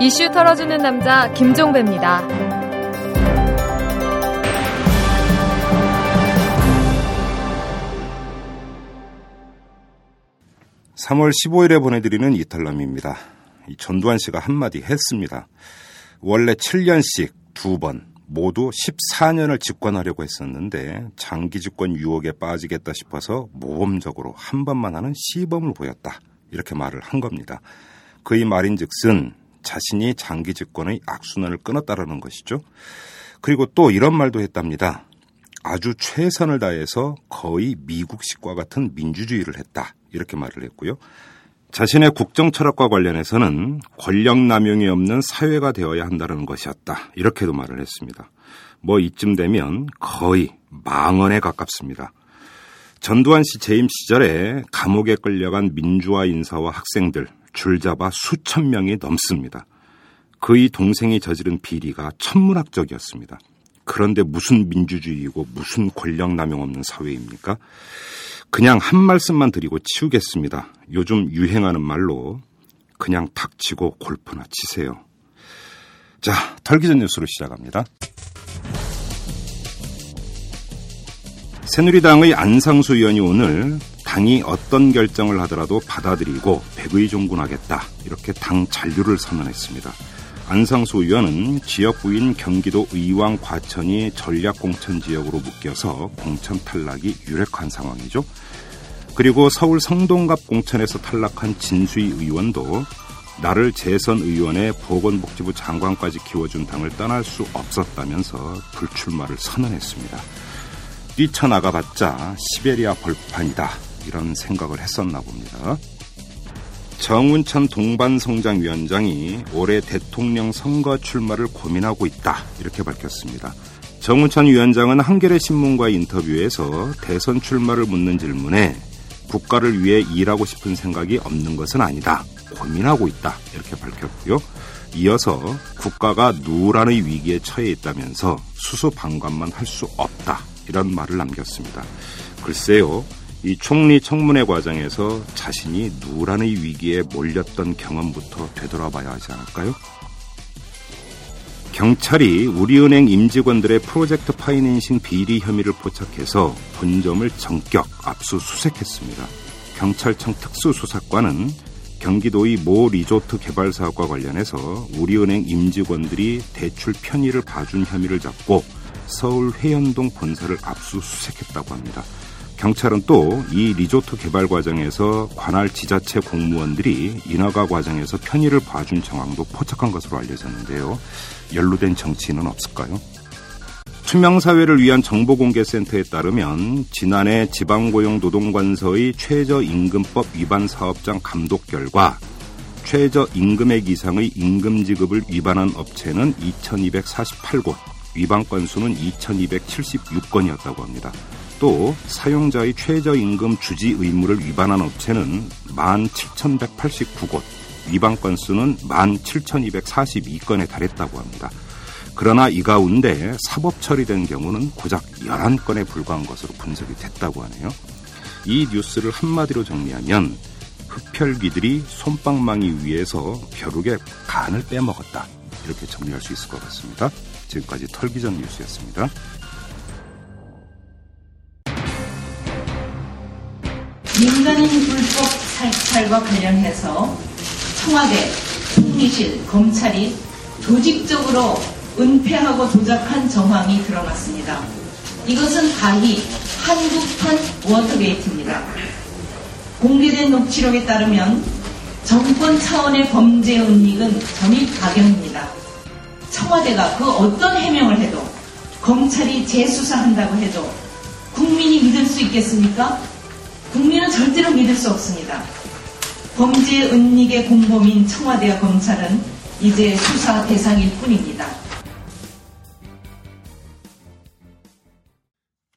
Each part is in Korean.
이슈 털어주는 남자 김종배입니다. 3월 15일에 보내드리는 이탈남입니다. 전두환 씨가 한마디 했습니다. 원래 7년씩 두 번, 모두 14년을 집권하려고 했었는데 장기 집권 유혹에 빠지겠다 싶어서 모범적으로 한 번만 하는 시범을 보였다. 이렇게 말을 한 겁니다. 그의 말인 즉슨 자신이 장기 집권의 악순환을 끊었다라는 것이죠. 그리고 또 이런 말도 했답니다. 아주 최선을 다해서 거의 미국식과 같은 민주주의를 했다. 이렇게 말을 했고요. 자신의 국정 철학과 관련해서는 권력 남용이 없는 사회가 되어야 한다는 것이었다. 이렇게도 말을 했습니다. 뭐 이쯤 되면 거의 망언에 가깝습니다. 전두환 씨 재임 시절에 감옥에 끌려간 민주화 인사와 학생들 줄잡아 수천 명이 넘습니다. 그의 동생이 저지른 비리가 천문학적이었습니다. 그런데 무슨 민주주의이고 무슨 권력 남용 없는 사회입니까? 그냥 한 말씀만 드리고 치우겠습니다. 요즘 유행하는 말로 그냥 닥치고 골프나 치세요. 자, 털기 전 뉴스로 시작합니다. 새누리당의 안상수 의원이 오늘 당이 어떤 결정을 하더라도 받아들이고 백의종군하겠다 이렇게 당 잔류를 선언했습니다. 안상수 의원은 지역구인 경기도 의왕 과천이 전략공천 지역으로 묶여서 공천 탈락이 유력한 상황이죠. 그리고 서울 성동갑 공천에서 탈락한 진수희 의원도 나를 재선 의원의 보건복지부 장관까지 키워준 당을 떠날 수 없었다면서 불출마를 선언했습니다. 뛰쳐나가봤자 시베리아 벌판이다 이런 생각을 했었나 봅니다. 정운천 동반성장위원장이 올해 대통령 선거 출마를 고민하고 있다. 이렇게 밝혔습니다. 정운천 위원장은 한겨레 신문과의 인터뷰에서 대선 출마를 묻는 질문에 국가를 위해 일하고 싶은 생각이 없는 것은 아니다. 고민하고 있다. 이렇게 밝혔고요. 이어서 국가가 누란의 위기에 처해 있다면서 수수 방관만 할 수 없다. 이런 말을 남겼습니다. 글쎄요. 이 총리 청문회 과정에서 자신이 누란의 위기에 몰렸던 경험부터 되돌아봐야 하지 않을까요? 경찰이 우리은행 임직원들의 프로젝트 파이낸싱 비리 혐의를 포착해서 본점을 전격 압수수색했습니다. 경찰청 특수수사관은 경기도의 모 리조트 개발 사업과 관련해서 우리은행 임직원들이 대출 편의를 봐준 혐의를 잡고 서울 회현동 본사를 압수수색했다고 합니다. 경찰은 또 이 리조트 개발 과정에서 관할 지자체 공무원들이 인허가 과정에서 편의를 봐준 정황도 포착한 것으로 알려졌는데요. 연루된 정치인은 없을까요? 투명사회를 위한 정보공개센터에 따르면 지난해 지방고용노동관서의 최저임금법 위반 사업장 감독 결과 최저임금액 이상의 임금 지급을 위반한 업체는 2248곳, 위반 건수는 2276건이었다고 합니다. 또 사용자의 최저임금 주지 의무를 위반한 업체는 17,189곳, 위반 건수는 17,242건에 달했다고 합니다. 그러나 이 가운데 사법 처리된 경우는 고작 11건에 불과한 것으로 분석이 됐다고 하네요. 이 뉴스를 한마디로 정리하면 흡혈귀들이 솜방망이 위에서 벼룩의 간을 빼먹었다. 이렇게 정리할 수 있을 것 같습니다. 지금까지 털기전 뉴스였습니다. 민간인 불법 살찰과 관련해서 청와대, 총리실, 검찰이 조직적으로 은폐하고 조작한 정황이 드러났습니다. 이것은 가히 한국판 워터게이트입니다. 공개된 녹취록에 따르면 정권 차원의 범죄 은닉은 점입 가경입니다. 청와대가 그 어떤 해명을 해도 검찰이 재수사한다고 해도 국민이 믿을 수 있겠습니까? 국민은 절대로 믿을 수 없습니다. 범죄 은닉의 공범인 청와대와 검찰은 이제 수사 대상일 뿐입니다.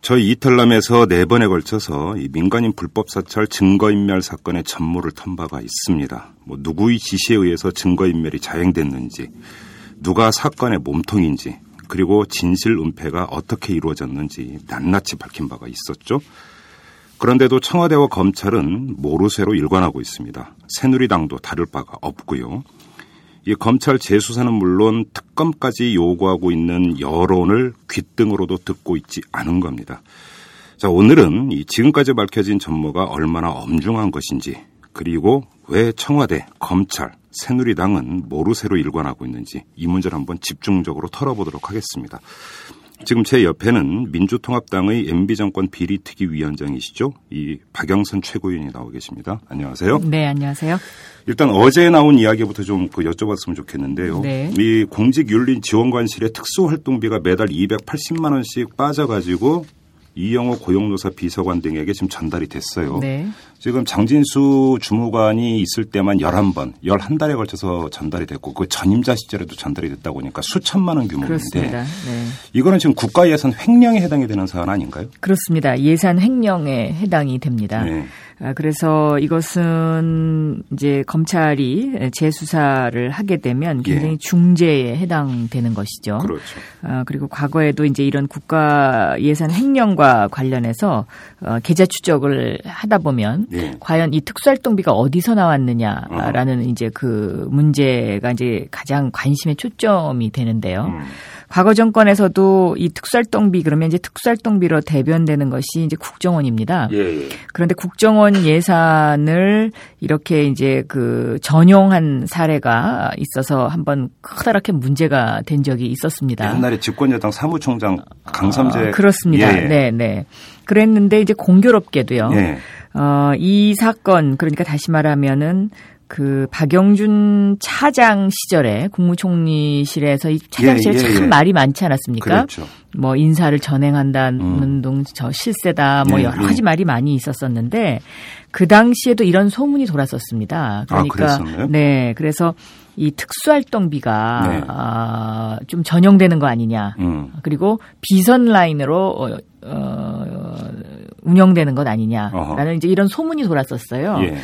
저희 이탈남에서 네 번에 걸쳐서 이 민간인 불법 사찰 증거인멸 사건의 전모를 턴 바가 있습니다. 뭐 누구의 지시에 의해서 증거인멸이 자행됐는지, 누가 사건의 몸통인지, 그리고 진실 은폐가 어떻게 이루어졌는지 낱낱이 밝힌 바가 있었죠. 그런데도 청와대와 검찰은 모르쇠로 일관하고 있습니다. 새누리당도 다를 바가 없고요. 이 검찰 재수사는 물론 특검까지 요구하고 있는 여론을 귓등으로도 듣고 있지 않은 겁니다. 자, 오늘은 이 지금까지 밝혀진 전모가 얼마나 엄중한 것인지 그리고 왜 청와대, 검찰, 새누리당은 모르쇠로 일관하고 있는지 이 문제를 한번 집중적으로 털어보도록 하겠습니다. 지금 제 옆에는 민주통합당의 MB정권 비리특위 위원장이시죠. 이 박영선 최고위원이 나오 계십니다. 안녕하세요. 네, 안녕하세요. 일단 어제 나온 이야기부터 좀 그 여쭤봤으면 좋겠는데요. 네. 이 공직윤리 지원관실의 특수활동비가 매달 280만 원씩 빠져가지고 이영호 고용노사 비서관 등에게 지금 전달이 됐어요. 네. 지금 장진수 주무관이 있을 때만 11번, 11달에 걸쳐서 전달이 됐고 그 전임자 시절에도 전달이 됐다고 하니까 수천만 원 규모인데 그렇습니다. 네. 이거는 지금 국가 예산 횡령에 해당이 되는 사안 아닌가요? 그렇습니다. 예산 횡령에 해당이 됩니다. 네. 아, 그래서 이것은 이제 검찰이 재수사를 하게 되면 굉장히 예. 중재에 해당되는 것이죠. 그렇죠. 아, 그리고 과거에도 이제 이런 국가 예산 횡령과 관련해서 어, 계좌 추적을 하다 보면 예. 과연 이 특수활동비가 어디서 나왔느냐라는 이제 그 문제가 이제 가장 관심의 초점이 되는데요. 음. 과거 정권에서도 이 특수활동비 그러면 이제 특수활동비로 대변되는 것이 이제 국정원입니다. 예, 예. 그런데 국정원 예산을 이렇게 이제 그 전용한 사례가 있어서 한번 커다랗게 문제가 된 적이 있었습니다. 옛날에 집권여당 사무총장 강삼재 아, 그렇습니다. 예, 예. 네, 네. 그랬는데 이제 공교롭게도요. 예. 어, 이 사건 그러니까 다시 말하면은 그 박영준 차장 시절에 국무총리실에서 이 차장실에 예, 예, 참 예. 말이 많지 않았습니까? 그렇죠. 뭐 인사를 전행한다는 음. 동저 실세다 뭐 예, 여러 예. 가지 말이 많이 있었었는데 그 당시에도 이런 소문이 돌았었습니다. 그러니까 그랬었나요? 네 그래서 이 특수활동비가 네. 아, 좀 전용되는 거 아니냐. 음. 그리고 비선 라인으로 어, 어, 운영되는 것 아니냐라는. 이제 이런 소문이 돌았었어요. 예.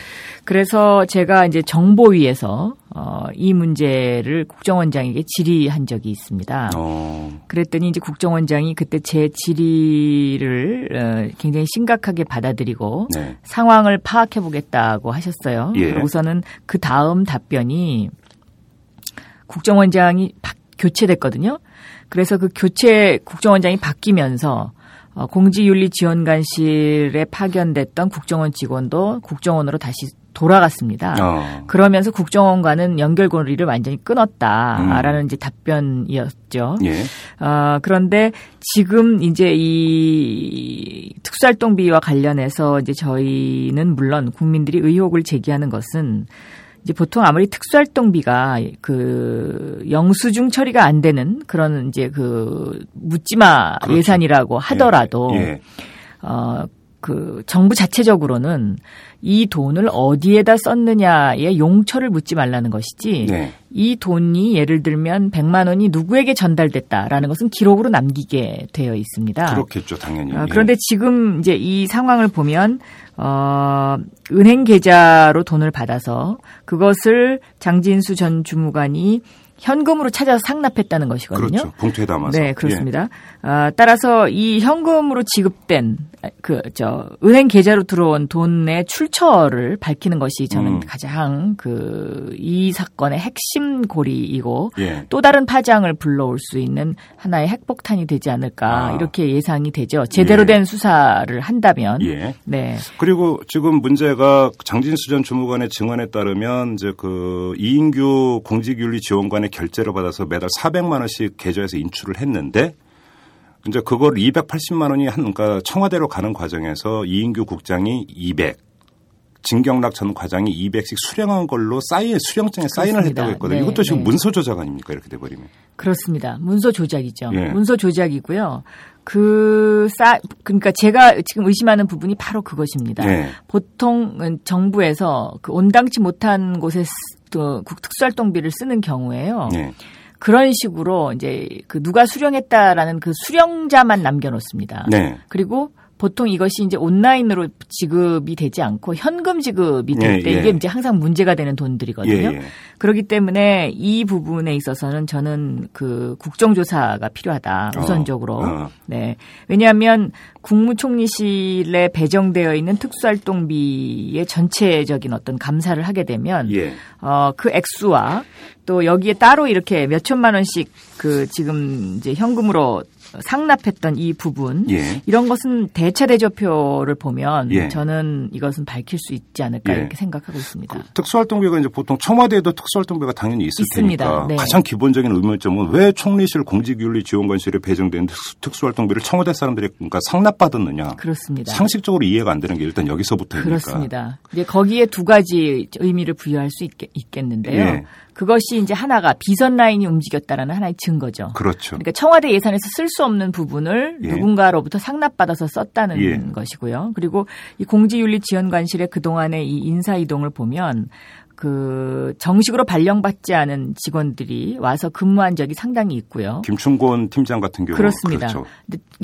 그래서 제가 이제 정보위에서 어, 이 문제를 국정원장에게 질의한 적이 있습니다. 어. 그랬더니 이제 국정원장이 그때 제 질의를 어, 굉장히 심각하게 받아들이고 네. 상황을 파악해 보겠다고 하셨어요. 예. 우선은 그 다음 답변이 국정원장이 바- 교체됐거든요. 그래서 그 교체 국정원장이 바뀌면서 어, 공직윤리지원관실에 파견됐던 국정원 직원도 국정원으로 다시 돌아갔습니다. 어. 그러면서 국정원과는 연결고리를 완전히 끊었다라는 이제 답변이었죠. 예. 어, 그런데 지금 이제 이 특수활동비와 관련해서 이제 저희는 물론 국민들이 의혹을 제기하는 것은 이제 보통 아무리 특수활동비가 그 영수증 처리가 안 되는 그런 이제 그 묻지마 그렇죠. 예산이라고 하더라도 예. 어, 그 정부 자체적으로는 이 돈을 어디에다 썼느냐의 용처를 묻지 말라는 것이지 네. 이 돈이 예를 들면 100만 원이 누구에게 전달됐다라는 것은 기록으로 남기게 되어 있습니다. 그렇겠죠, 당연히. 아, 예. 그런데 지금 이제 이 상황을 보면 어 은행 계좌로 돈을 받아서 그것을 장진수 전 주무관이 현금으로 찾아서 상납했다는 것이거든요. 그렇죠. 봉투에 담아서. 네, 그렇습니다. 아, 따라서 이 현금으로 지급된 그 저 은행 계좌로 들어온 돈의 출처를 밝히는 것이 저는 음. 가장 그 이 사건의 핵심 고리이고 예. 예. 또 다른 파장을 불러올 수 있는 하나의 핵폭탄이 되지 않을까 아. 이렇게 예상이 되죠. 제대로 예. 된 수사를 한다면. 예. 네. 그리고 지금 문제가 장진수 전 주무관의 증언에 따르면 이제 그 이인규 공직윤리 지원관의 결제를 받아서 매달 400만 원씩 계좌에서 인출을 했는데 이제 그걸 280만 원이 한 그러니까 청와대로 가는 과정에서 이인규 국장이 200 진경락 전 과장이 200씩 수령한 걸로 사인 수령장에 사인을 그렇습니다. 했다고 했거든요. 네, 이것도 지금 네. 문서 조작 아닙니까? 이렇게 돼 버리면. 그렇습니다. 문서 조작이죠. 예. 문서 조작이고요. 그 싸, 그러니까 제가 지금 의심하는 부분이 바로 그것입니다. 네. 보통 정부에서 그 온당치 못한 곳에 쓰- 또 국- 특수활동비를 쓰는 경우에요. 네. 그런 식으로 이제 그 누가 수령했다라는 그 수령자만 남겨놓습니다. 네. 그리고 보통 이것이 이제 온라인으로 지급이 되지 않고 현금 지급이 될때 예, 예. 이게 이제 항상 문제가 되는 돈들이거든요. 예, 예. 그렇기 때문에 이 부분에 있어서는 저는 그 국정조사가 필요하다 우선적으로. 어. 네. 왜냐하면 국무총리실에 배정되어 있는 특수활동비의 전체적인 어떤 감사를 하게 되면 예. 어, 그 액수와 또 여기에 따로 이렇게 몇 천만 원씩 그 지금 이제 현금으로 상납했던 이 부분 예. 이런 것은 대차 대조표를 보면 예. 저는 이것은 밝힐 수 있지 않을까 예. 이렇게 생각하고 있습니다. 특수활동비가 이제 보통 청와대에도 특수활동비가 당연히 있을 있습니다. 테니까 네. 가장 기본적인 의문점은 왜 총리실 공직윤리 지원관실에 배정된 특수- 특수활동비를 청와대 사람들이 그러니까 상납받았느냐. 그렇습니다. 상식적으로 이해가 안 되는 게 일단 여기서부터입니까. 그렇습니다. 이제 거기에 두 가지 의미를 부여할 수 있겠, 는데요 예. 그것이 이제 하나가 비선 라인이 움직였다라는 하나의 증거죠. 그렇죠. 그러니까 청와대 예산에서 쓸 수 없는 부분을 예. 누군가로부터 상납받아서 썼다는 예. 것이고요. 그리고 이 공직윤리 지원관실의 그동안의 이 인사 이동을 보면 그 정식으로 발령받지 않은 직원들이 와서 근무한 적이 상당히 있고요. 김충곤 팀장 같은 경우 그렇습니다. 그렇죠.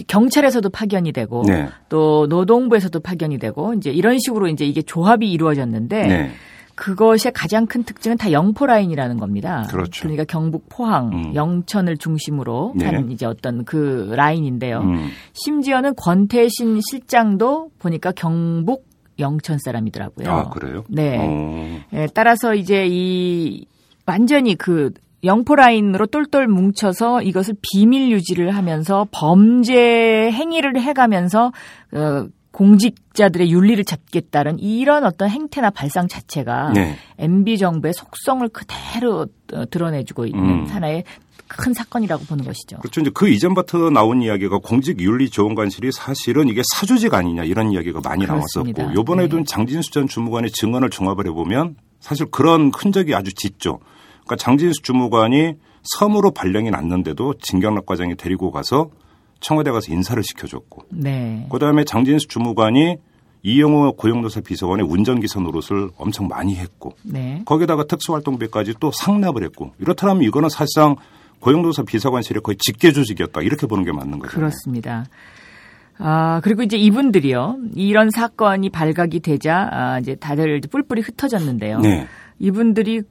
경찰에서도 파견이 되고 네. 또 노동부에서도 파견이 되고 이제 이런 식으로 이제 이게 조합이 이루어졌는데 네. 그것의 가장 큰 특징은 다 영포 라인이라는 겁니다. 그렇죠. 러니까 경북 포항, 음. 영천을 중심으로 네. 하는 이제 어떤 그 라인인데요. 음. 심지어는 권태신 실장도 보니까 경북 영천 사람이더라고요. 아, 그래요? 네. 어. 예, 따라서 이제 이 완전히 그 영포 라인으로 똘똘 뭉쳐서 이것을 비밀 유지를 하면서 범죄 행위를 해가면서 어, 공직자들의 윤리를 잡겠다는 이런 어떤 행태나 발상 자체가 네. MB 정부의 속성을 그대로 어, 드러내주고 있는 음. 하나의 큰 사건이라고 보는 것이죠. 그렇죠. 이제 그 이전부터 나온 이야기가 공직윤리지원관실이 사실은 이게 사조직 아니냐 이런 이야기가 많이 그렇습니다. 나왔었고 이번에도 네. 장진수 전 주무관의 증언을 종합을 해보면 사실 그런 흔적이 아주 짙죠. 그러니까 장진수 주무관이 섬으로 발령이 났는데도 진경락 과장이 데리고 가서 청와대 가서 인사를 시켜줬고 네. 그다음에 장진수 주무관이 이영호 고용노사 비서관의 운전기사 노릇을 엄청 많이 했고 네. 거기다가 특수활동비까지 또 상납을 했고 이렇다면 이거는 사실상 고용노사 비서관실의 거의 직계 조직이었다 이렇게 보는 게 맞는 거죠. 그렇습니다. 아, 그리고 이제 이분들이요. 이런 사건이 발각이 되자, 아, 이제 다들 이제 뿔뿔이 흩어졌는데요. 네. 이분들이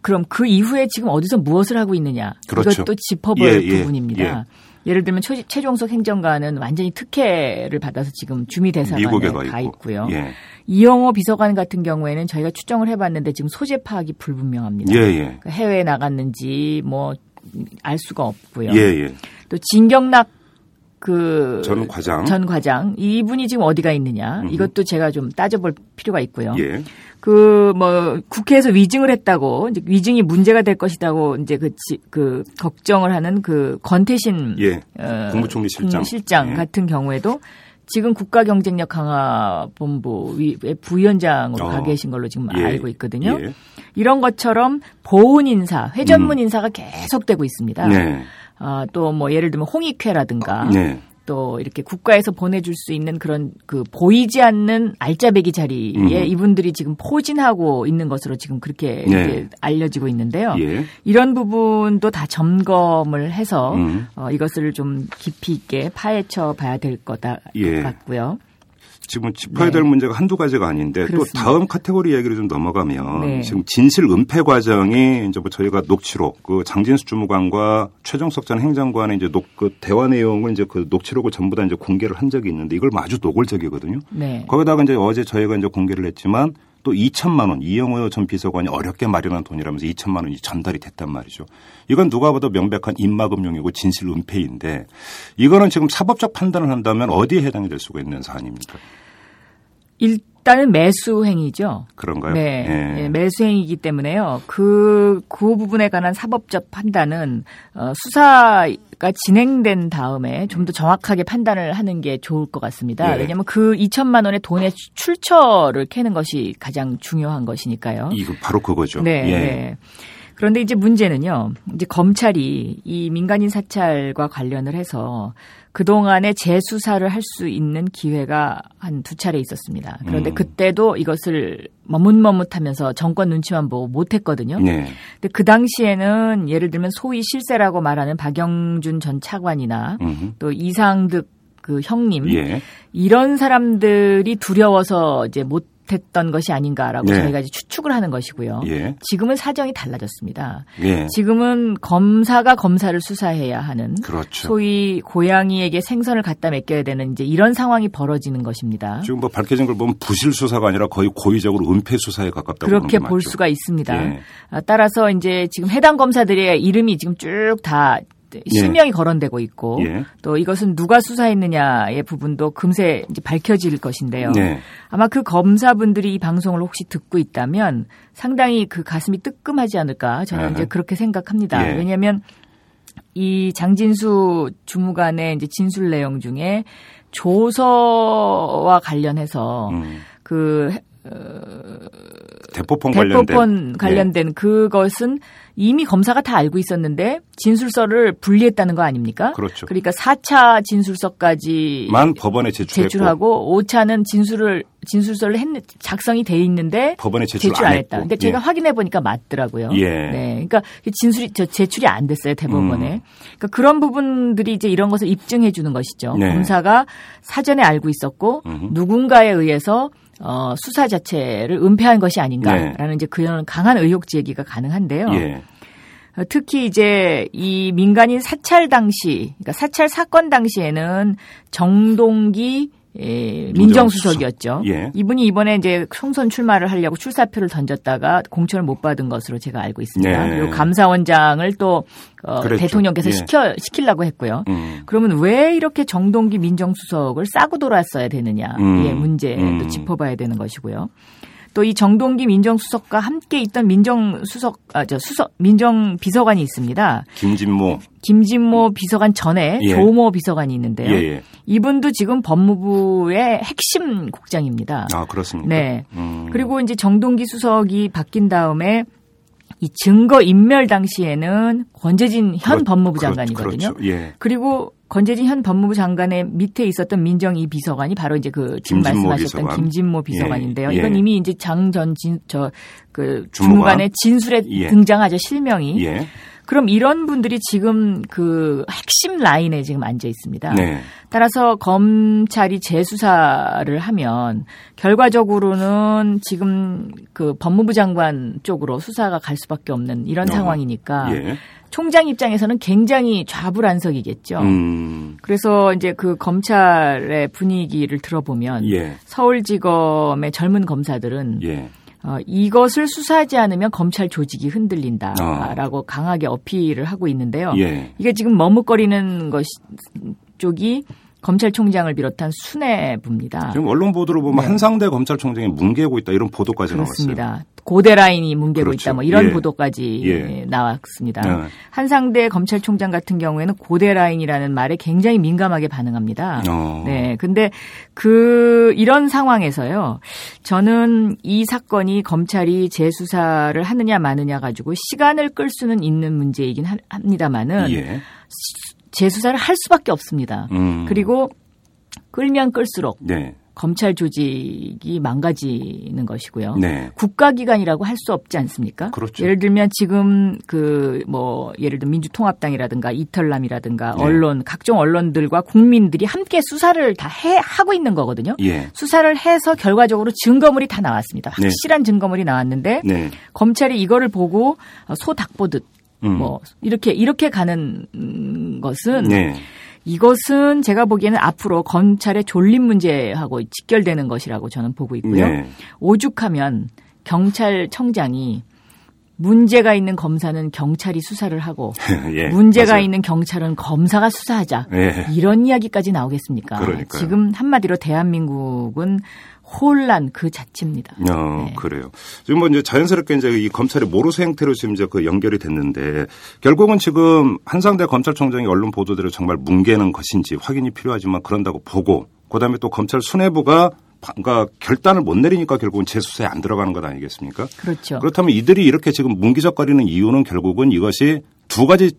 그럼 그 이후에 지금 어디서 무엇을 하고 있느냐. 그렇죠. 이것도 짚어볼 예, 예, 부분입니다. 예. 를 들면 최, 최종석 행정관은 완전히 특혜를 받아서 지금 주미대사관에 가, 가 있고. 있고요. 예. 이영호 비서관 같은 경우에는 저희가 추정을 해봤는데 지금 소재 파악이 불분명합니다. 예, 예. 그러니까 해외에 나갔는지 뭐 알 수가 없고요. 예, 예. 또 진경락 그전 과장. 전 과장 이분이 지금 어디가 있느냐 음흠. 이것도 제가 좀 따져볼 필요가 있고요. 예. 그 뭐 국회에서 위증을 했다고 이제 위증이 문제가 될 것이다고 이제 그, 지- 그 걱정을 하는 그 권태신 예. 어, 국무총리 실장. 실장 예. 같은 경우에도 지금 국가 경쟁력 강화 본부 위- 부위원장으로 어. 가 계신 걸로 지금 예. 알고 있거든요. 예. 이런 것처럼 보훈 인사, 회전문 인사가 계속되고 있습니다. 음. 네. 아, 또뭐 예를 들면 홍익회라든가 네. 또 이렇게 국가에서 보내줄 수 있는 그런 그 보이지 않는 알짜배기 자리에 음. 이분들이 지금 포진하고 있는 것으로 지금 그렇게 네. 알려지고 있는데요. 예. 이런 부분도 다 점검을 해서 음. 어, 이것을 좀 깊이 있게 파헤쳐 봐야 될 거다 예. 같고요. 지금 짚어야 네. 될 문제가 한두 가지가 아닌데 그렇습니다. 또 다음 카테고리 이야기를 좀 넘어가면 네. 지금 진실 은폐 과정이 이제 뭐 저희가 녹취록 그 장진수 주무관과 최정석 전 행정관의 이제 녹 그 대화 내용을 이제 그 녹취록을 전부 다 이제 공개를 한 적이 있는데 이걸 아주 노골적이거든요. 네. 거기다가 이제 어제 저희가 이제 공개를 했지만 또 2천만 원 이영호 전 비서관이 어렵게 마련한 돈이라면서 2천만 원이 전달이 됐단 말이죠. 이건 누가 봐도 명백한 인마금용이고 진실 은폐인데 이거는 지금 사법적 판단을 한다면 어디에 해당이 될 수가 있는 사안입니까? 일 단은 매수 행위죠. 그런가요? 네, 예. 예, 매수 행위이기 때문에요. 그, 그 부분에 관한 사법적 판단은 어, 수사가 진행된 다음에 좀 더 정확하게 판단을 하는 게 좋을 것 같습니다. 네. 왜냐하면 그 2천만 원의 돈의 출처를 캐는 것이 가장 중요한 것이니까요. 이거 바로 그거죠. 네, 예. 네. 그런데 이제 문제는요. 이제 검찰이 이 민간인 사찰과 관련을 해서 그동안에 재수사를 할 수 있는 기회가 한 두 차례 있었습니다. 그런데 음. 그때도 이것을 머뭇머뭇하면서 정권 눈치만 보고 못했거든요. 네. 근데 그 당시에는 예를 들면 소위 실세라고 말하는 박영준 전 차관이나 음흠. 또 이상득 그 형님 예. 이런 사람들이 두려워서 이제 못 했던 것이 아닌가라고 네. 저희가 이제 추측을 하는 것이고요. 예. 지금은 사정이 달라졌습니다. 예. 지금은 검사가 검사를 수사해야 하는 그렇죠. 소위 고양이에게 생선을 갖다 맡겨야 되는 이제 이런 상황이 벌어지는 것입니다. 지금 뭐 밝혀진 걸 보면 부실 수사가 아니라 거의 고의적으로 은폐 수사에 가깝다고 그렇게 볼 맞죠. 수가 있습니다. 예. 아, 따라서 이제 지금 해당 검사들의 이름이 지금 쭉 다 실명이 거론되고 있고 예. 또 이것은 누가 수사했느냐의 부분도 금세 이제 밝혀질 것인데요. 네. 아마 그 검사분들이 이 방송을 혹시 듣고 있다면 상당히 그 가슴이 뜨끔하지 않을까 저는 아하. 이제 그렇게 생각합니다. 예. 왜냐하면 이 장진수 주무관의 이제 진술 내용 중에 조서와 관련해서 음. 그 대포폰 관련된 대포폰 네. 관련된 그것은 이미 검사가 다 알고 있었는데 진술서를 분리했다는 거 아닙니까? 그렇죠. 그러니까 4차 진술서까지 만 법원에 제출했고 제출하고 5차는 진술을 진술서를 했, 작성이 돼 있는데 법원에 제출, 제출 안 안. 했다. 근데 제가 예. 확인해 보니까 맞더라고요. 예. 네. 그러니까 진술이 저 제출이 안 됐어요 대법원에. 음. 그러니까 그런 부분들이 이제 이런 것을 입증해 주는 것이죠. 네. 검사가 사전에 알고 있었고 음흠. 누군가에 의해서 어, 수사 자체를 은폐한 것이 아닌가라는 이제 그런 강한 의혹 제기가 가능한데요. 예. 어, 특히 이제 이 민간인 사찰 당시, 그러니까 사찰 사건 당시에는 정동기 예, 민정수석이었죠. 예. 이분이 이번에 이제 총선 출마를 하려고 출사표를 던졌다가 공천을 못 받은 것으로 제가 알고 있습니다. 네. 그리고 감사원장을 또 어. 대통령께서 예. 시켜 시키려고 했고요. 음. 그러면 왜 이렇게 정동기 민정수석을 싸고 돌았어야 되느냐 음. 예, 문제도 음. 짚어봐야 되는 것이고요. 또 이 정동기 민정수석과 함께 있던 민정수석, 아, 저 수석, 민정 비서관이 있습니다. 김진모. 김진모 비서관 전에 예. 조모 비서관이 있는데요. 예, 예. 이분도 지금 법무부의 핵심 국장입니다. 아, 그렇습니까? 네. 음. 그리고 이제 정동기 수석이 바뀐 다음에 이 증거 인멸 당시에는 권재진 현 그렇- 법무부 장관이거든요. 그렇죠. 예. 그리고 권재진 현 법무부 장관의 밑에 있었던 민정이 비서관이 바로 이제 그 지금 말씀하셨던 비서관. 김진모 비서관인데요. 예, 예. 이건 이미 이제 장전 진, 저, 그. 주무관의 진술에 예. 등장하죠, 실명이. 예. 그럼 이런 분들이 지금 그 핵심 라인에 지금 앉아 있습니다. 네. 따라서 검찰이 재수사를 하면 결과적으로는 지금 그 법무부 장관 쪽으로 수사가 갈 수밖에 없는 이런 어허. 상황이니까 예. 총장 입장에서는 굉장히 좌불안석이겠죠. 음. 그래서 이제 그 검찰의 분위기를 들어보면 예. 서울지검의 젊은 검사들은 예. 어, 이것을 수사하지 않으면 검찰 조직이 흔들린다라고 어. 강하게 어필을 하고 있는데요. 예. 이게 지금 머뭇거리는 것 쪽이 검찰총장을 비롯한 수뇌부입니다. 지금 언론 보도로 보면 네. 한상대 검찰총장이 뭉개고 있다 이런 보도까지 나왔어요. 그렇습니다. 고대 라인이 뭉개고 그렇죠. 있다 뭐 이런 예. 보도까지 예. 나왔습니다. 네. 한상대 검찰총장 같은 경우에는 고대 라인이라는 말에 굉장히 민감하게 반응합니다. 어. 네. 근데 그 이런 상황에서요. 저는 이 사건이 검찰이 재수사를 하느냐 마느냐 가지고 시간을 끌 수는 있는 문제이긴 하- 합니다만은 예. 재수사를 할 수밖에 없습니다. 음. 그리고 끌면 끌수록 네. 검찰 조직이 망가지는 것이고요. 네. 국가기관이라고 할 수 없지 않습니까? 그렇죠. 예를 들면 지금 그 뭐 예를 들면 민주통합당이라든가 이털남이라든가 네. 언론 각종 언론들과 국민들이 함께 수사를 다 해 하고 있는 거거든요. 예. 수사를 해서 결과적으로 증거물이 다 나왔습니다. 네. 확실한 증거물이 나왔는데 네. 검찰이 이거를 보고 소 닭 보듯 음. 뭐 이렇게 이렇게 가는 음, 것은 네. 이것은 제가 보기에는 앞으로 검찰의 졸림 문제하고 직결되는 것이라고 저는 보고 있고요. 네. 오죽하면 경찰청장이 문제가 있는 검사는 경찰이 수사를 하고 예. 문제가 맞아요. 있는 경찰은 검사가 수사하자 예. 이런 이야기까지 나오겠습니까? 그러니까요. 지금 한마디로 대한민국은 혼란 그 자체입니다. 어, 네. 그래요. 지금 뭐 이제 자연스럽게 이제 이 검찰의 모르쇠 행태로 지금 이제 그 연결이 됐는데 결국은 지금 한상대 검찰총장이 언론 보도대로 정말 뭉개는 것인지 확인이 필요하지만 그런다고 보고 그다음에 또 검찰 수뇌부가 그러니까 결단을 못 내리니까 결국은 재수사에 안 들어가는 것 아니겠습니까? 그렇죠. 그렇다면 이들이 이렇게 지금 뭉기적거리는 이유는 결국은 이것이 두 가지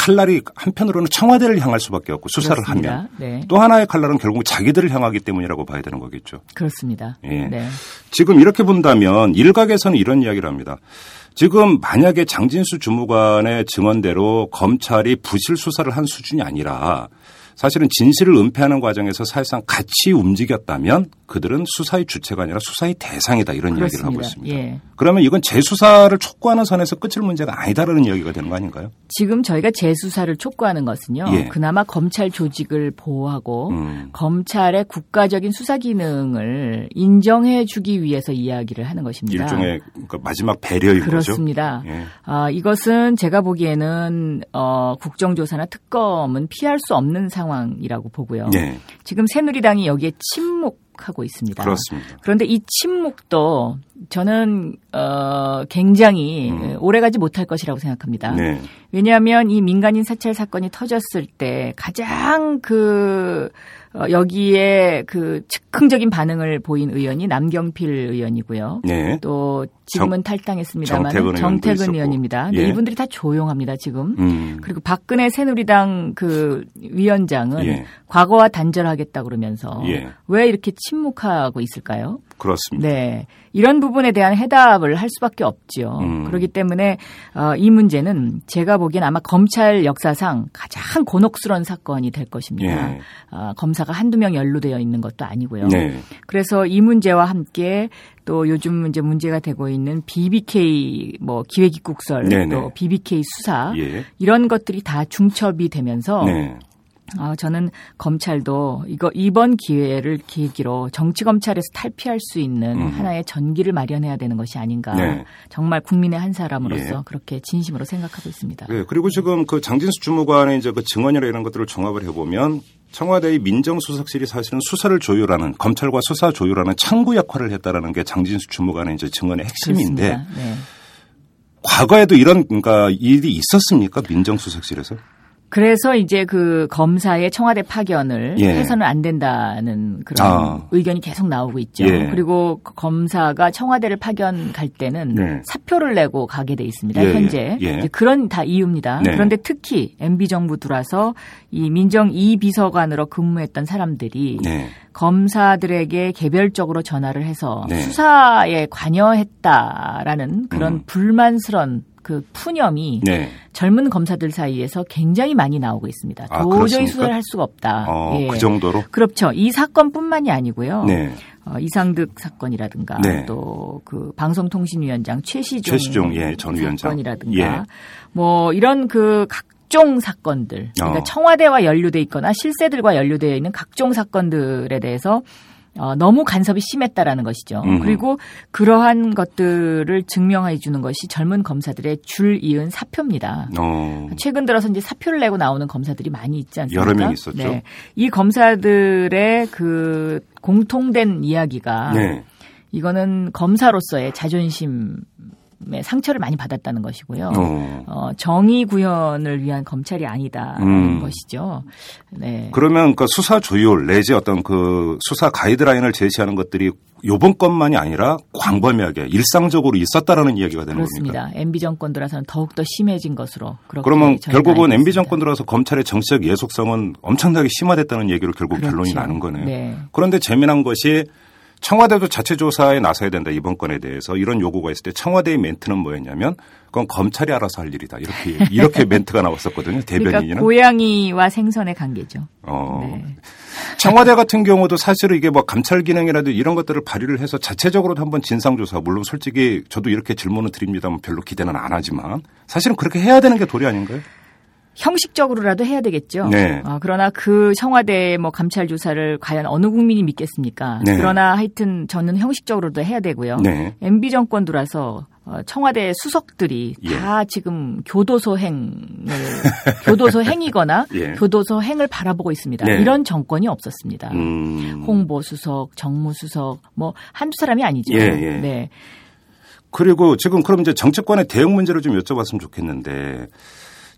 칼날이 한편으로는 청와대를 향할 수밖에 없고 수사를 그렇습니다. 하면 네. 또 하나의 칼날은 결국 자기들을 향하기 때문이라고 봐야 되는 거겠죠. 그렇습니다. 예. 네. 지금 이렇게 본다면 일각에서는 이런 이야기를 합니다. 지금 만약에 장진수 주무관의 증언대로 검찰이 부실 수사를 한 수준이 아니라 사실은 진실을 은폐하는 과정에서 사실상 같이 움직였다면 그들은 수사의 주체가 아니라 수사의 대상이다 이런 그렇습니다. 이야기를 하고 있습니다. 예. 그러면 이건 재수사를 촉구하는 선에서 끝일 문제가 아니다라는 이야기가 되는 거 아닌가요? 지금 저희가 재수사를 촉구하는 것은요. 예. 그나마 검찰 조직을 보호하고 음. 검찰의 국가적인 수사 기능을 인정해 주기 위해서 이야기를 하는 것입니다. 일종의 그러니까 마지막 배려인 거죠. 그렇습니다. 예. 아, 이것은 제가 보기에는 어, 국정조사나 특검은 피할 수 없는 상황 이라고 보고요. 예. 지금 새누리당이 여기에 침묵하고 있습니다. 그렇습니다. 그런데 이 침묵도 저는 어, 굉장히 음. 오래가지 못할 것이라고 생각합니다. 네. 왜냐하면 이 민간인 사찰 사건이 터졌을 때 가장 그 어, 여기에 그 즉흥적인 반응을 보인 의원이 남경필 의원이고요. 네. 또 지금은 탈당했습니다만 정태근 정태근. 의원입니다. 예. 이분들이 다 조용합니다 지금. 음. 그리고 박근혜 새누리당 그 위원장은 예. 과거와 단절하겠다 그러면서 예. 왜 이렇게 침묵하고 있을까요? 그렇습니다. 네. 이런 부분 에 대한 해답을 할 수밖에 없죠. 음. 그렇기 때문에 어, 이 문제는 제가 보기엔 아마 검찰 역사상 가장 곤혹스러운 사건이 될 것입니다. 예. 어, 검사가 한두 명 연루되어 있는 것도 아니고요. 네. 그래서 이 문제와 함께 또 요즘 이제 문제가 되고 있는 BBK 뭐 기획입국설 네네. 또 BBK 수사 예. 이런 것들이 다 중첩이 되면서 네. 아, 저는 검찰도 이거 이번 기회를 계기로 정치 검찰에서 탈피할 수 있는 음. 하나의 전기를 마련해야 되는 것이 아닌가. 네. 정말 국민의 한 사람으로서 예. 그렇게 진심으로 생각하고 있습니다. 네, 그리고 지금 그 장진수 주무관의 이제 그 증언이나 이런 것들을 종합을 해보면 청와대의 민정수석실이 사실은 수사를 조율하는 검찰과 수사 조율하는 창구 역할을 했다라는 게 장진수 주무관의 이제 증언의 핵심인데. 네. 과거에도 이런 그러니까 일이 있었습니까 민정수석실에서? 그래서 이제 그 검사의 청와대 파견을 예. 해서는 안 된다는 그런 아. 의견이 계속 나오고 있죠. 예. 그리고 그 검사가 청와대를 파견 갈 때는 네. 사표를 내고 가게 돼 있습니다. 예, 현재 예. 그런 다 이유입니다. 네. 그런데 특히 MB 정부 들어서 이 민정 이 비서관으로 근무했던 사람들이 네. 검사들에게 개별적으로 전화를 해서 네. 수사에 관여했다라는 그런 음. 불만스런 그 푸념이 네. 젊은 검사들 사이에서 굉장히 많이 나오고 있습니다. 아, 도저히? 수사를 할 수가 없다. 어, 예. 그 정도로? 그렇죠. 이 사건뿐만이 아니고요. 네. 어, 이상득 사건이라든가 네. 또그 방송통신위원장 최시종, 최시종, 예, 전 위원장. 사건이라든가 예. 뭐 이런 그 각종 사건들 그러니까 어. 청와대와 연루돼 있거나 실세들과 연루되어 있는 각종 사건들에 대해서 어, 너무 간섭이 심했다라는 것이죠. 음흠. 그리고 그러한 것들을 증명해 주는 것이 젊은 검사들의 줄 이은 사표입니다. 어. 최근 들어서 이제 사표를 내고 나오는 검사들이 많이 있지 않습니까? 여러 명 있었죠. 네. 이 검사들의 그 공통된 이야기가 네. 이거는 검사로서의 자존심 에 상처를 많이 받았다는 것이고요. 어. 어, 정의 구현을 위한 검찰이 아니다라는 음. 것이죠. 네. 그러면 그 수사 조율 내지 어떤 그 수사 가이드라인을 제시하는 것들이 요번 것만이 아니라 광범위하게 일상적으로 있었다라는 이야기가 되는 겁니까? 그렇습니다. MB 정권 들어서는 더욱 더 심해진 것으로 그러면 결국은 MB. 정권 들어서 검찰의 정치적 예속성은 엄청나게 심화됐다는 얘기로 결국 그렇죠. 결론이 나는 거네요. 네. 그런데 재미난 것이 청와대도 자체 조사에 나서야 된다 이번 건에 대해서 이런 요구가 있을 때 청와대의 멘트는 뭐였냐면 그건 검찰이 알아서 할 일이다 이렇게 이렇게 멘트가 나왔었거든요 대변인이는. 그러니까 고양이와 생선의 관계죠. 어. 네. 청와대 같은 경우도 사실은 이게 뭐 감찰 기능이라도 이런 것들을 발휘를 해서 자체적으로도 한번 진상 조사 물론 솔직히 저도 이렇게 질문을 드립니다만 별로 기대는 안 하지만 사실은 그렇게 해야 되는 게 도리 아닌가요? 형식적으로라도 해야 되겠죠. 네. 어, 그러나 그 청와대 뭐 감찰 조사를 과연 어느 국민이 믿겠습니까? 네. 그러나 하여튼 저는 형식적으로도 해야 되고요. 네. MB 정권 들어서 어, 청와대 수석들이 예. 다 지금 교도소 행을 교도소 행이거나 예. 교도소 행을 바라보고 있습니다. 네. 이런 정권이 없었습니다. 음. 홍보 수석, 정무 수석 뭐 한두 사람이 아니죠. 예, 예. 네. 그리고 지금 그럼 이제 정치권의 대응 문제를 좀 여쭤봤으면 좋겠는데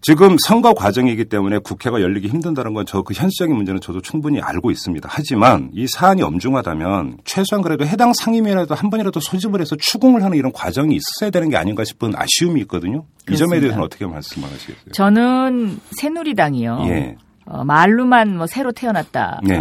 지금 선거 과정이기 때문에 국회가 열리기 힘든다는 건 저 그 현실적인 문제는 저도 충분히 알고 있습니다. 하지만 이 사안이 엄중하다면 최소한 그래도 해당 상임위라도 한 번이라도 소집을 해서 추궁을 하는 이런 과정이 있어야 되는 게 아닌가 싶은 아쉬움이 있거든요. 이 점에 그렇습니다. 대해서는 어떻게 말씀하시겠어요? 저는 새누리당이요. 예. 어, 말로만 뭐 새로 태어났다고 네.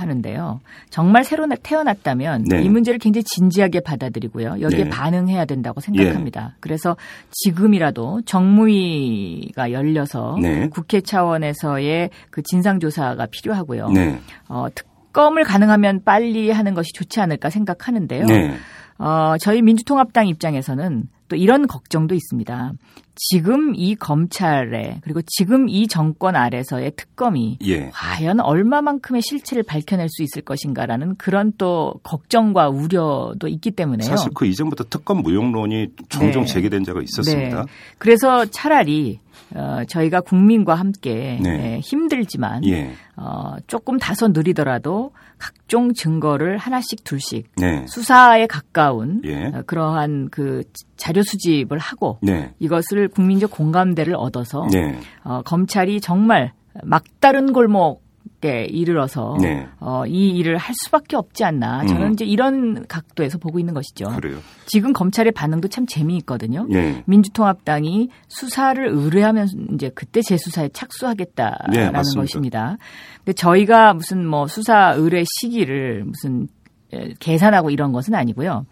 하는데요. 정말 새로 나- 태어났다면 네. 이 문제를 굉장히 진지하게 받아들이고요. 여기에 네. 반응해야 된다고 생각합니다. 그래서 지금이라도 정무위가 열려서 네. 국회 차원에서의 그 진상조사가 필요하고요. 네. 어, 특검을 가능하면 빨리 하는 것이 좋지 않을까 생각하는데요. 네. 어, 저희 민주통합당 입장에서는 또 이런 걱정도 있습니다. 지금 이 검찰에 그리고 지금 이 정권 아래서의 특검이 예. 과연 얼마만큼의 실체를 밝혀낼 수 있을 것인가라는 그런 또 걱정과 우려도 있기 때문에요. 사실 그 이전부터 특검 무용론이 종종 네. 제기된 적가 있었습니다. 네. 그래서 차라리 어, 저희가 국민과 함께 네. 예, 힘들지만 예. 어, 조금 다소 느리더라도 각종 증거를 하나씩 둘씩 네. 수사에 가까운 예. 어, 그러한 그 자료 수집을 하고 네. 이것을 국민적 공감대를 얻어서 네. 어, 검찰이 정말 막다른 골목 에 이르러서 네. 어, 이 일을 할 수밖에 없지 않나 저는 음. 이제 이런 각도에서 보고 있는 것이죠. 그래요. 지금 검찰의 반응도 참 재미있거든요. 예. 민주통합당이 수사를 의뢰하면 이제 그때 재수사에 착수하겠다라는 네. 것입니다. 근데 저희가 무슨 뭐 수사 의뢰 시기를 무슨 에, 계산하고 이런 것은 아니고요.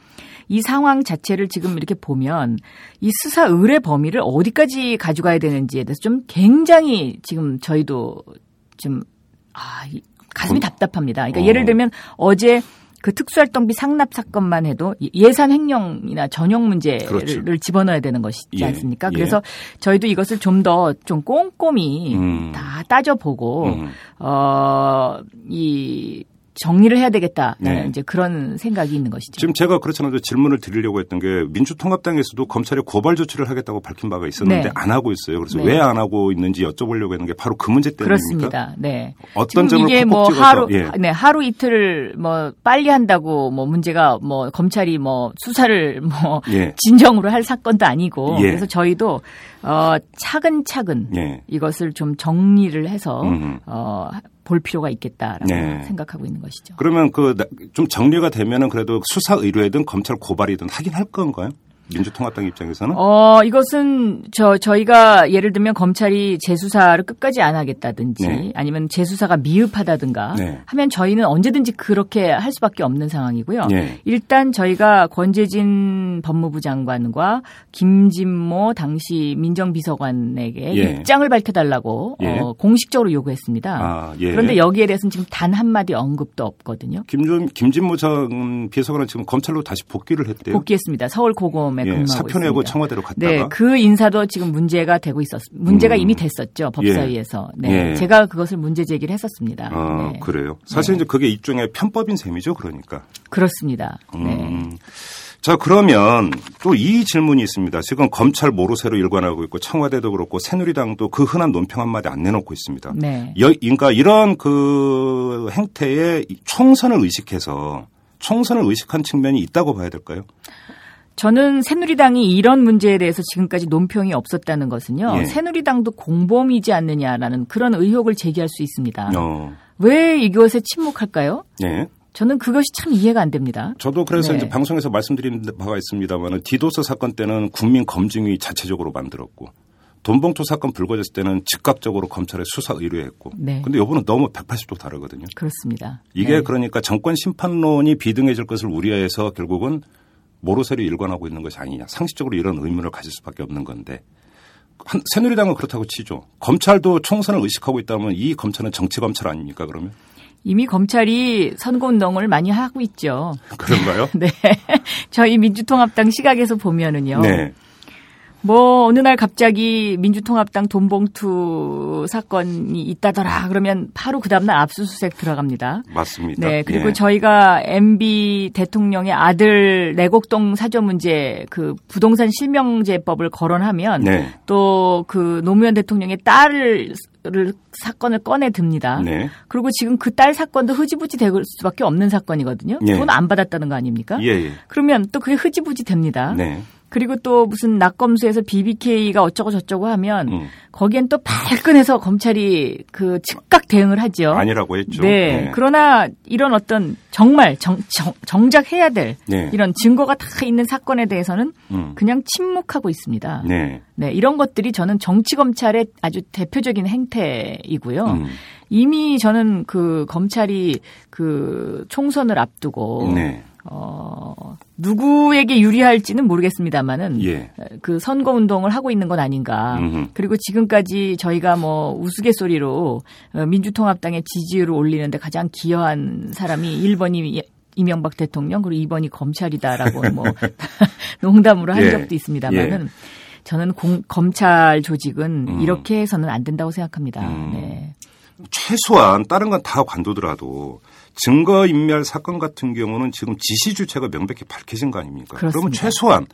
이 상황 자체를 지금 이렇게 보면 이 수사 의뢰 범위를 어디까지 가져가야 되는지에 대해서 좀 굉장히 지금 저희도 좀 아, 이- 가슴이 어. 답답합니다. 그러니까 어. 예를 들면 어제 그 특수활동비 상납 사건만 해도 예산 횡령이나 전용 문제를 그렇죠. 집어넣어야 되는 것이지 예, 않습니까? 예. 그래서 저희도 이것을 좀더좀 꼼꼼히 음. 다 따져보고 음. 어이 정리를 해야 되겠다라는 네. 이제 그런 생각이 있는 것이죠. 지금 제가 그렇잖아요. 질문을 드리려고 했던 게 민주통합당에서도 검찰에 고발 조치를 하겠다고 밝힌 바가 있었는데 네. 안 하고 있어요. 그래서 네. 왜안 하고 있는지 여쭤보려고 했는 게 바로 그 문제 때문입니까? 그렇습니다. 네. 어떤 점을 이게 뭐 찍어서, 하루 예. 네 하루 이틀 뭐 빨리 한다고 뭐 문제가 뭐 검찰이 뭐 수사를 뭐 예. 진정으로 할 사건도 아니고 예. 그래서 저희도 어 차근차근 예. 이것을 좀 정리를 해서 음흠. 어 볼 필요가 있겠다라고 네. 생각하고 있는 것이죠. 그러면 그 좀 정리가 되면은 그래도 수사 의뢰든 검찰 고발이든 하긴 할 건가요? 민주통합당 입장에서는? 어, 이것은 저 저희가 예를 들면 검찰이 재수사를 끝까지 안 하겠다든지 네. 아니면 재수사가 미흡하다든가 네. 하면 저희는 언제든지 그렇게 할 수밖에 없는 상황이고요. 네. 일단 저희가 권재진 법무부 장관과 김진모 당시 민정비서관에게 예. 입장을 밝혀달라고 예. 어, 공식적으로 요구했습니다. 아, 예. 그런데 여기에 대해서는 지금 단 한마디 언급도 없거든요. 김준 김진모 전 비서관은 지금 검찰로 다시 복귀를 했대요. 복귀했습니다. 서울 고검 에 예, 사표 내고. 청와대로 갔다가 네, 그 인사도 지금 문제가 되고 있었, 문제가 음. 이미 됐었죠 법사위에서. 네, 예. 제가 그것을 문제 제기를 했었습니다. 아, 네. 그래요. 사실 이제 그게 일종의 편법인 셈이죠, 그러니까. 그렇습니다. 네. 음. 자, 그러면 또 이 질문이 있습니다. 지금 검찰 모르쇠로 일관하고 있고 청와대도 그렇고 새누리당도 그 흔한 논평 한마디 안 내놓고 있습니다. 네. 여, 그러니까 이런 그 행태에 총선을 의식해서 총선을 의식한 측면이 있다고 봐야 될까요? 저는 새누리당이 이런 문제에 대해서 지금까지 논평이 없었다는 것은요. 예. 새누리당도 공범이지 않느냐라는 그런 의혹을 제기할 수 있습니다. 어, 왜 이것에 침묵할까요? 네. 저는 그것이 참 이해가 안 됩니다. 저도 그래서 네. 이제 방송에서 말씀드린 바가 있습니다만은 디도스 사건 때는 국민 검증위 자체적으로 만들었고 돈봉투 사건 불거졌을 때는 즉각적으로 검찰에 수사 의뢰했고. 네. 근데 요번은 너무 180도 다르거든요. 그렇습니다. 이게 네. 그러니까 정권 심판론이 비등해질 것을 우려해서 결국은 모로세로 일관하고 있는 것이 아니냐. 상식적으로 이런 의문을 가질 수밖에 없는 건데. 한- 새누리당은 그렇다고 치죠. 검찰도 총선을 의식하고 있다면 이 검찰은 정치 검찰 아닙니까 그러면? 이미 검찰이 선거운동을 많이 하고 있죠. 그런가요? 네. 저희 민주통합당 시각에서 보면은요. 네. 뭐 어느 날 갑자기 민주통합당 돈봉투 사건이 있다더라 그러면 바로 그 다음날 압수수색 들어갑니다. 맞습니다. 네, 그리고 예. 저희가 MB 대통령의 아들 내곡동 사저 문제 그 부동산 실명제법을 거론하면 네. 또그 노무현 대통령의 딸을 를 사건을 꺼내 듭니다. 네. 그리고 지금 그 딸 사건도 흐지부지 될 수밖에 없는 사건이거든요. 예. 돈 안 받았다는 거 아닙니까? 예, 예. 그러면 또 그게 흐지부지 됩니다. 네. 그리고 또 무슨 낙검수에서 BBK가 어쩌고 저쩌고 하면 음. 거기엔 또 발끈해서 검찰이 그 즉각 대응을 하죠. 아니라고 했죠. 네. 그러나 이런 어떤 정말 정, 정, 작 해야 될 네. 이런 증거가 다 있는 사건에 대해서는 음. 그냥 침묵하고 있습니다. 네. 네, 이런 것들이 저는 정치 검찰의 아주 대표적인 행태이고요. 음. 이미 저는 그 검찰이 그 총선을 앞두고 네. 어, 누구에게 유리할지는 모르겠습니다만은 예. 그 선거 운동을 하고 있는 건 아닌가. 음흠. 그리고 지금까지 저희가 뭐 우스갯소리로 어, 민주통합당의 지지율을 올리는데 가장 기여한 사람이 1번이 이명박 대통령 그리고 2번이 검찰이다라고 뭐 농담으로 한 예. 적도 있습니다만은 예. 저는 공, 검찰 조직은 음. 이렇게 해서는 안 된다고 생각합니다. 음. 네. 최소한 다른 건 다 관두더라도 증거인멸 사건 같은 경우는 지금 지시 주체가 명백히 밝혀진 거 아닙니까? 그러면 그렇습니다. 최소한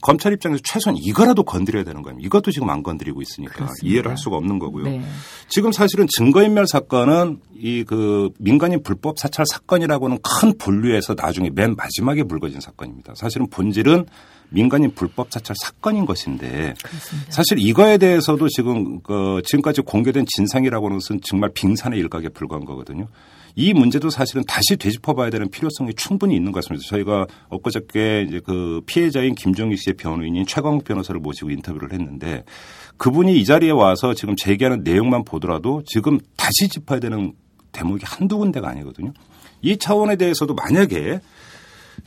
검찰 입장에서 최소한 이거라도 건드려야 되는 거 아닙니까? 이것도 지금 안 건드리고 있으니까 그렇습니다. 이해를 할 수가 없는 거고요. 네. 지금 사실은 증거인멸 사건은 이 그 민간인 불법 사찰 사건이라고는 큰 분류에서 나중에 맨 마지막에 불거진 사건입니다. 사실은 본질은 민간인 불법 사찰 사건인 것인데 사실 이거에 대해서도 지금 그 지금까지 공개된 진상이라고는 것은 정말 빙산의 일각에 불과한 거거든요. 이 문제도 사실은 다시 되짚어봐야 되는 필요성이 충분히 있는 것 같습니다. 저희가 엊그저께 이제 그 피해자인 김종희 씨의 변호인인 최광욱 변호사를 모시고 인터뷰를 했는데 그분이 이 자리에 와서 지금 제기하는 내용만 보더라도 지금 다시 짚어야 되는 대목이 한두 군데가 아니거든요. 이 차원에 대해서도 만약에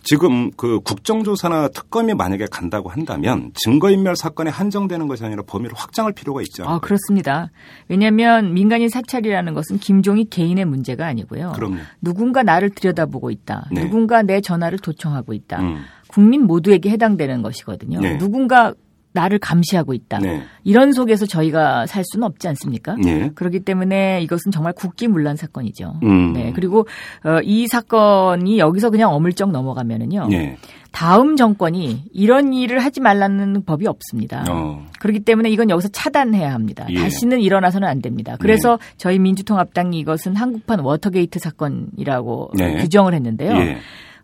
지금 그 국정조사나 특검이 만약에 간다고 한다면 증거인멸 사건에 한정되는 것이 아니라 범위를 확장할 필요가 않을까? 아, 그렇습니다. 왜냐하면 민간인 사찰이라는 것은 김종익 개인의 문제가 아니고요. 그럼요. 누군가 나를 들여다보고 있다. 네. 누군가 내 전화를 도청하고 있다. 음. 국민 모두에게 해당되는 것이거든요. 네. 누군가 나를 감시하고 있다. 네. 이런 속에서 저희가 살 수는 없지 않습니까? 네. 그렇기 때문에 이것은 정말 국기문란 사건이죠. 음. 네. 그리고 어, 이 사건이 여기서 그냥 어물쩍 넘어가면은요. 네. 다음 정권이 이런 일을 하지 말라는 법이 없습니다. 어. 그렇기 때문에 이건 여기서 차단해야 합니다. 예. 다시는 일어나서는 안 됩니다. 그래서 저희 민주통합당이 이것은 한국판 워터게이트 사건이라고 네. 규정을 했는데요. 예.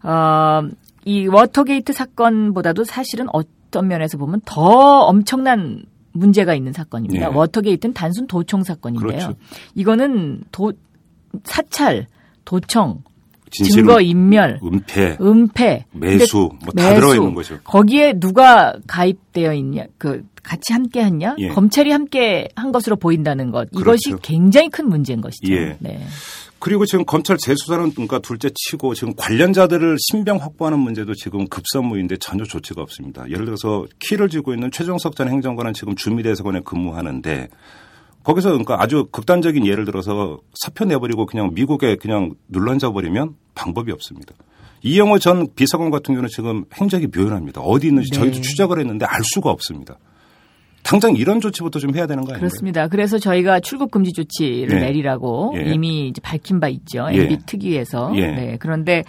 어, 이 워터게이트 사건보다도 사실은 어떤 면에서 보면 더 엄청난 문제가 있는 사건입니다. 네. 워터게이트는 단순 도청 사건인데요. 그렇죠. 이거는 도 사찰, 도청, 증거 인멸, 은폐, 은폐, 매수 근데 뭐 다 들어가 있는 거죠. 거기에 누가 가입되어 있냐, 그 같이 함께 했냐, 예. 검찰이 함께 한 것으로 보인다는 것, 이것이 그렇죠. 굉장히 큰 문제인 것이죠. 예. 네. 그리고 지금 검찰 재수사는 그러니까 둘째 치고 지금 관련자들을 신병 확보하는 문제도 지금 급선무인데 전혀 조치가 없습니다. 예를 들어서 키를 쥐고 있는 최종석 전 행정관은 지금 주미대사관에 근무하는데 거기서 그러니까 아주 극단적인 예를 들어서 사표 내버리고 그냥 미국에 그냥 눌러앉아 버리면 방법이 없습니다. 이영호 전 비서관 같은 경우는 지금 행적이 묘연합니다. 어디 있는지 네. 저희도 추적을 했는데 알 수가 없습니다. 당장 이런 조치부터 좀 해야 되는 거 아닌가요? 그렇습니다. 그래서 저희가 출국 금지 조치를 네. 내리라고 예. 이미 이제 밝힌 바 있죠. 예. MB 특위에서. 예. 네. 그런데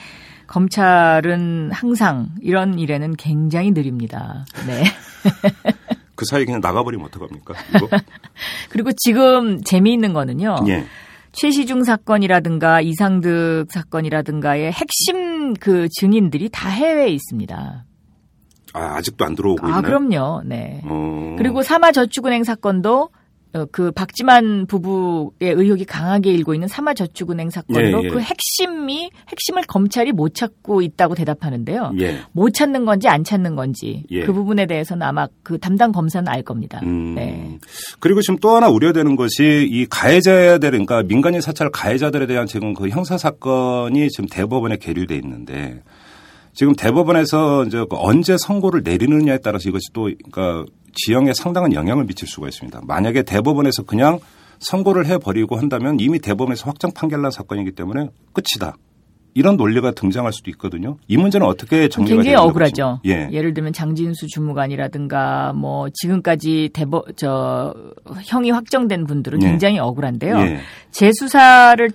검찰은 항상 이런 일에는 굉장히 느립니다. 네. 그 사이에 그냥 나가버리면 어떡합니까? 그리고 지금 재미있는 거는요. 예. 최시중 사건이라든가 이상득 사건이라든가의 핵심 그 증인들이 다 해외에 있습니다. 아, 아직도 안 들어오고 있나요? 아, 그럼요. 네. 어. 그리고 사마저축은행 사건도 어, 그 박지만 부부의 의혹이 강하게 일고 있는 사마저축은행 사건도 예, 예. 그 핵심이 핵심을 검찰이 못 찾고 있다고 대답하는데요. 예. 못 찾는 건지 안 찾는 건지 예. 그 부분에 대해서는 아마 그 담당 검사는 알 겁니다. 음. 네. 그리고 지금 또 하나 우려되는 것이 이 가해자들, 그러니까 민간인 사찰 가해자들에 대한 지금 그 형사 사건이 지금 대법원에 계류돼 있는데 지금 대법원에서 이제 그 언제 선고를 내리느냐에 따라서 이것이 또 그러니까 지형에 상당한 영향을 미칠 수가 있습니다. 만약에 대법원에서 그냥 선고를 해버리고 한다면 이미 대법원에서 확정 판결난 사건이기 때문에 끝이다. 이런 논리가 등장할 수도 있거든요. 이 문제는 어떻게 정리가 굉장히 되는지 억울하죠. 예. 예를 들면 장진수 주무관이라든가 뭐 지금까지 대법 저 형이 확정된 분들은 예. 굉장히 억울한데요. 예. 재수사를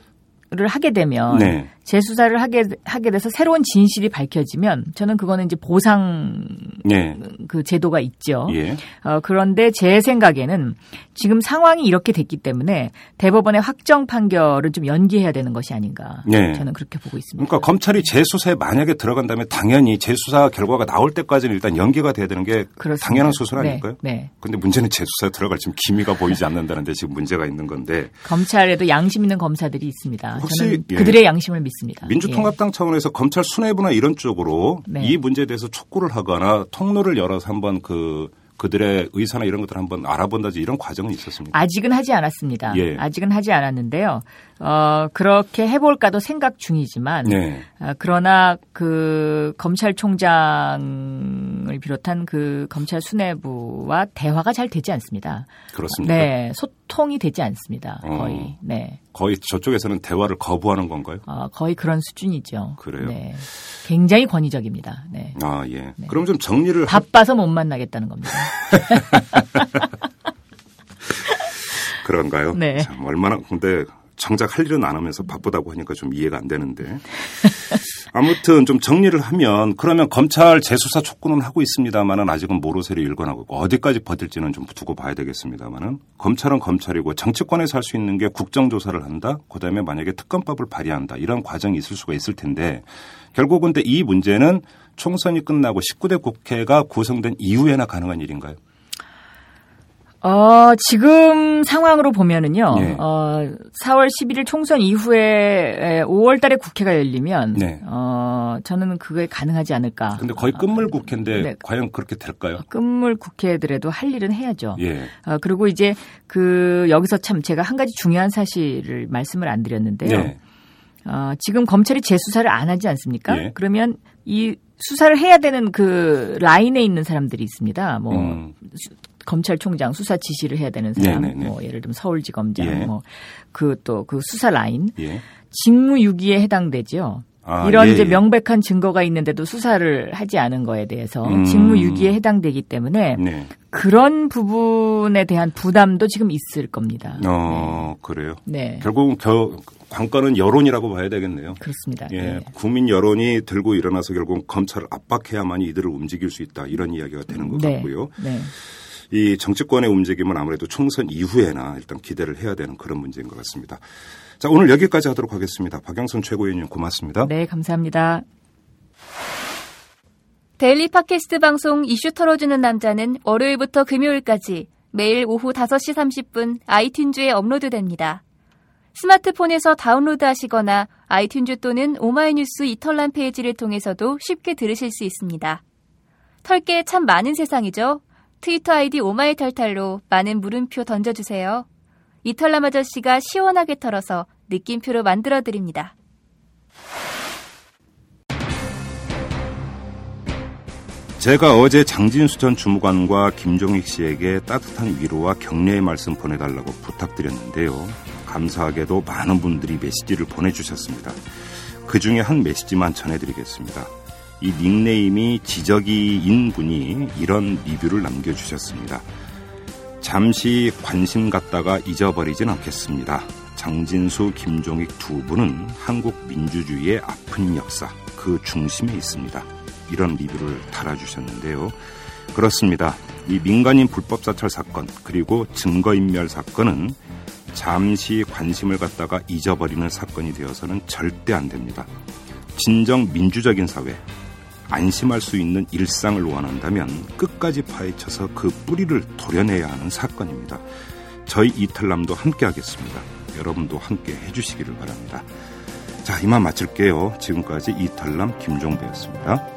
를 하게 되면 네. 재수사를 하게 하게 돼서 새로운 진실이 밝혀지면 저는 그거는 이제 보상 예. 그 제도가 있죠. 예. 어, 그런데 제 생각에는 지금 상황이 이렇게 됐기 때문에 대법원의 확정 판결을 좀 연기해야 되는 것이 아닌가. 예. 저는 그렇게 보고 있습니다. 그러니까 검찰이 재수사에 만약에 들어간다면 당연히 재수사 결과가 나올 때까지는 일단 연기가 돼야 되는 게 그렇습니다. 당연한 수순 네, 아닐까요? 네. 근데 문제는 재수사에 들어갈 지금 기미가 보이지 않는다는데 지금 문제가 있는 건데 검찰에도 양심 있는 검사들이 있습니다. 혹시, 저는 예. 그들의 양심을 믿습니다. 민주통합당 차원에서 검찰 수뇌부나 이런 쪽으로 네. 이 문제에 대해서 촉구를 하거나 통로를 열어서 한번 그 그들의 의사나 이런 것들을 한번 알아본다지 이런 과정은 있었습니까? 아직은 하지 않았습니다. 예. 아직은 하지 않았는데요. 어, 그렇게 해볼까도 생각 중이지만, 네. 어, 그러나 그 검찰총장을 비롯한 그 검찰 수뇌부와 대화가 잘 되지 않습니다. 그렇습니까? 네, 소통이 되지 않습니다. 어. 거의. 네. 거의 저쪽에서는 대화를 거부하는 건가요? 어, 거의 그런 수준이죠. 그래요? 네. 굉장히 권위적입니다. 네. 아, 예. 그럼 좀 정리를 하- 바빠서 못 만나겠다는 겁니다. 그런가요? 네. 참 얼마나 근데 정작 할 일은 안 하면서 바쁘다고 하니까 좀 이해가 안 되는데. 아무튼 좀 정리를 하면 그러면 검찰 재수사 촉구는 하고 있습니다만은 아직은 모로세를 일관하고 있고 어디까지 버틸지는 좀 두고 봐야 되겠습니다만은 검찰은 검찰이고 정치권에서 할 수 있는 게 국정조사를 한다. 그다음에 만약에 특검법을 발의한다. 이런 과정이 있을 수가 있을 텐데 결국은 근데 이 문제는 총선이 끝나고 19대 국회가 구성된 이후에나 가능한 일인가요? 어, 지금 상황으로 보면은요, 예. 어, 4월 11일 총선 이후에 5월 달에 국회가 열리면, 네. 어, 저는 그게 가능하지 않을까. 근데 거의 끝물 국회인데 네. 과연 그렇게 될까요? 끝물 국회들에도 할 일은 해야죠. 예. 어, 그리고 이제 그, 여기서 참 제가 한 가지 중요한 사실을 말씀을 안 드렸는데요. 네. 어, 지금 검찰이 재수사를 안 하지 않습니까? 예. 그러면 이 수사를 해야 되는 그 라인에 있는 사람들이 있습니다. 뭐, 음. 검찰총장 수사 지시를 해야 되는 사람, 네네네. 뭐 예를 들면 서울지검장, 예. 뭐그 또 그 수사 라인 예. 직무유기에 해당되죠. 아, 이런 예, 이제 예. 명백한 증거가 있는데도 수사를 하지 않은 거에 대해서 음. 직무유기에 해당되기 때문에 네. 그런 부분에 대한 부담도 지금 있을 겁니다. 어, 그래요. 네, 결국은 겨, 관건은 여론이라고 봐야 되겠네요. 그렇습니다. 예, 네. 국민 여론이 들고 일어나서 결국 검찰을 압박해야만이 이들을 움직일 수 있다 이런 이야기가 되는 것 네. 같고요. 네. 이 정치권의 움직임은 아무래도 총선 이후에나 일단 기대를 해야 되는 그런 문제인 것 같습니다. 자, 오늘 여기까지 하도록 하겠습니다. 박영선 최고위원님 고맙습니다. 네, 감사합니다. 데일리 팟캐스트 방송 이슈 털어주는 남자는 월요일부터 금요일까지 매일 오후 5시 30분 아이튠즈에 업로드됩니다. 스마트폰에서 다운로드 하시거나 아이튠즈 또는 오마이뉴스 이털남 페이지를 통해서도 쉽게 들으실 수 있습니다. 털게 참 많은 세상이죠? 트위터 아이디 오마이탈탈로 많은 물음표 던져주세요. 이털남 아저씨가 시원하게 털어서 느낌표로 만들어드립니다. 제가 어제 장진수 전 주무관과 김종익 씨에게 따뜻한 위로와 격려의 말씀 보내달라고 부탁드렸는데요. 감사하게도 많은 분들이 메시지를 보내주셨습니다. 그 중에 한 메시지만 전해드리겠습니다. 이 닉네임이 지적이인 분이 이런 리뷰를 남겨주셨습니다. 잠시 관심 갖다가 잊어버리진 않겠습니다. 장진수, 김종익 두 분은 한국 민주주의의 아픈 역사, 그 중심에 있습니다. 이런 리뷰를 달아주셨는데요. 그렇습니다. 이 민간인 불법 사찰 사건, 그리고 증거인멸 사건은 잠시 관심을 갖다가 잊어버리는 사건이 되어서는 절대 안 됩니다. 진정 민주적인 사회, 안심할 수 있는 일상을 원한다면 끝까지 파헤쳐서 그 뿌리를 도려내야 하는 사건입니다. 저희 이탈남도 함께 하겠습니다. 여러분도 함께 해주시기를 바랍니다. 자, 이만 마칠게요. 지금까지 이탈남 김종배였습니다.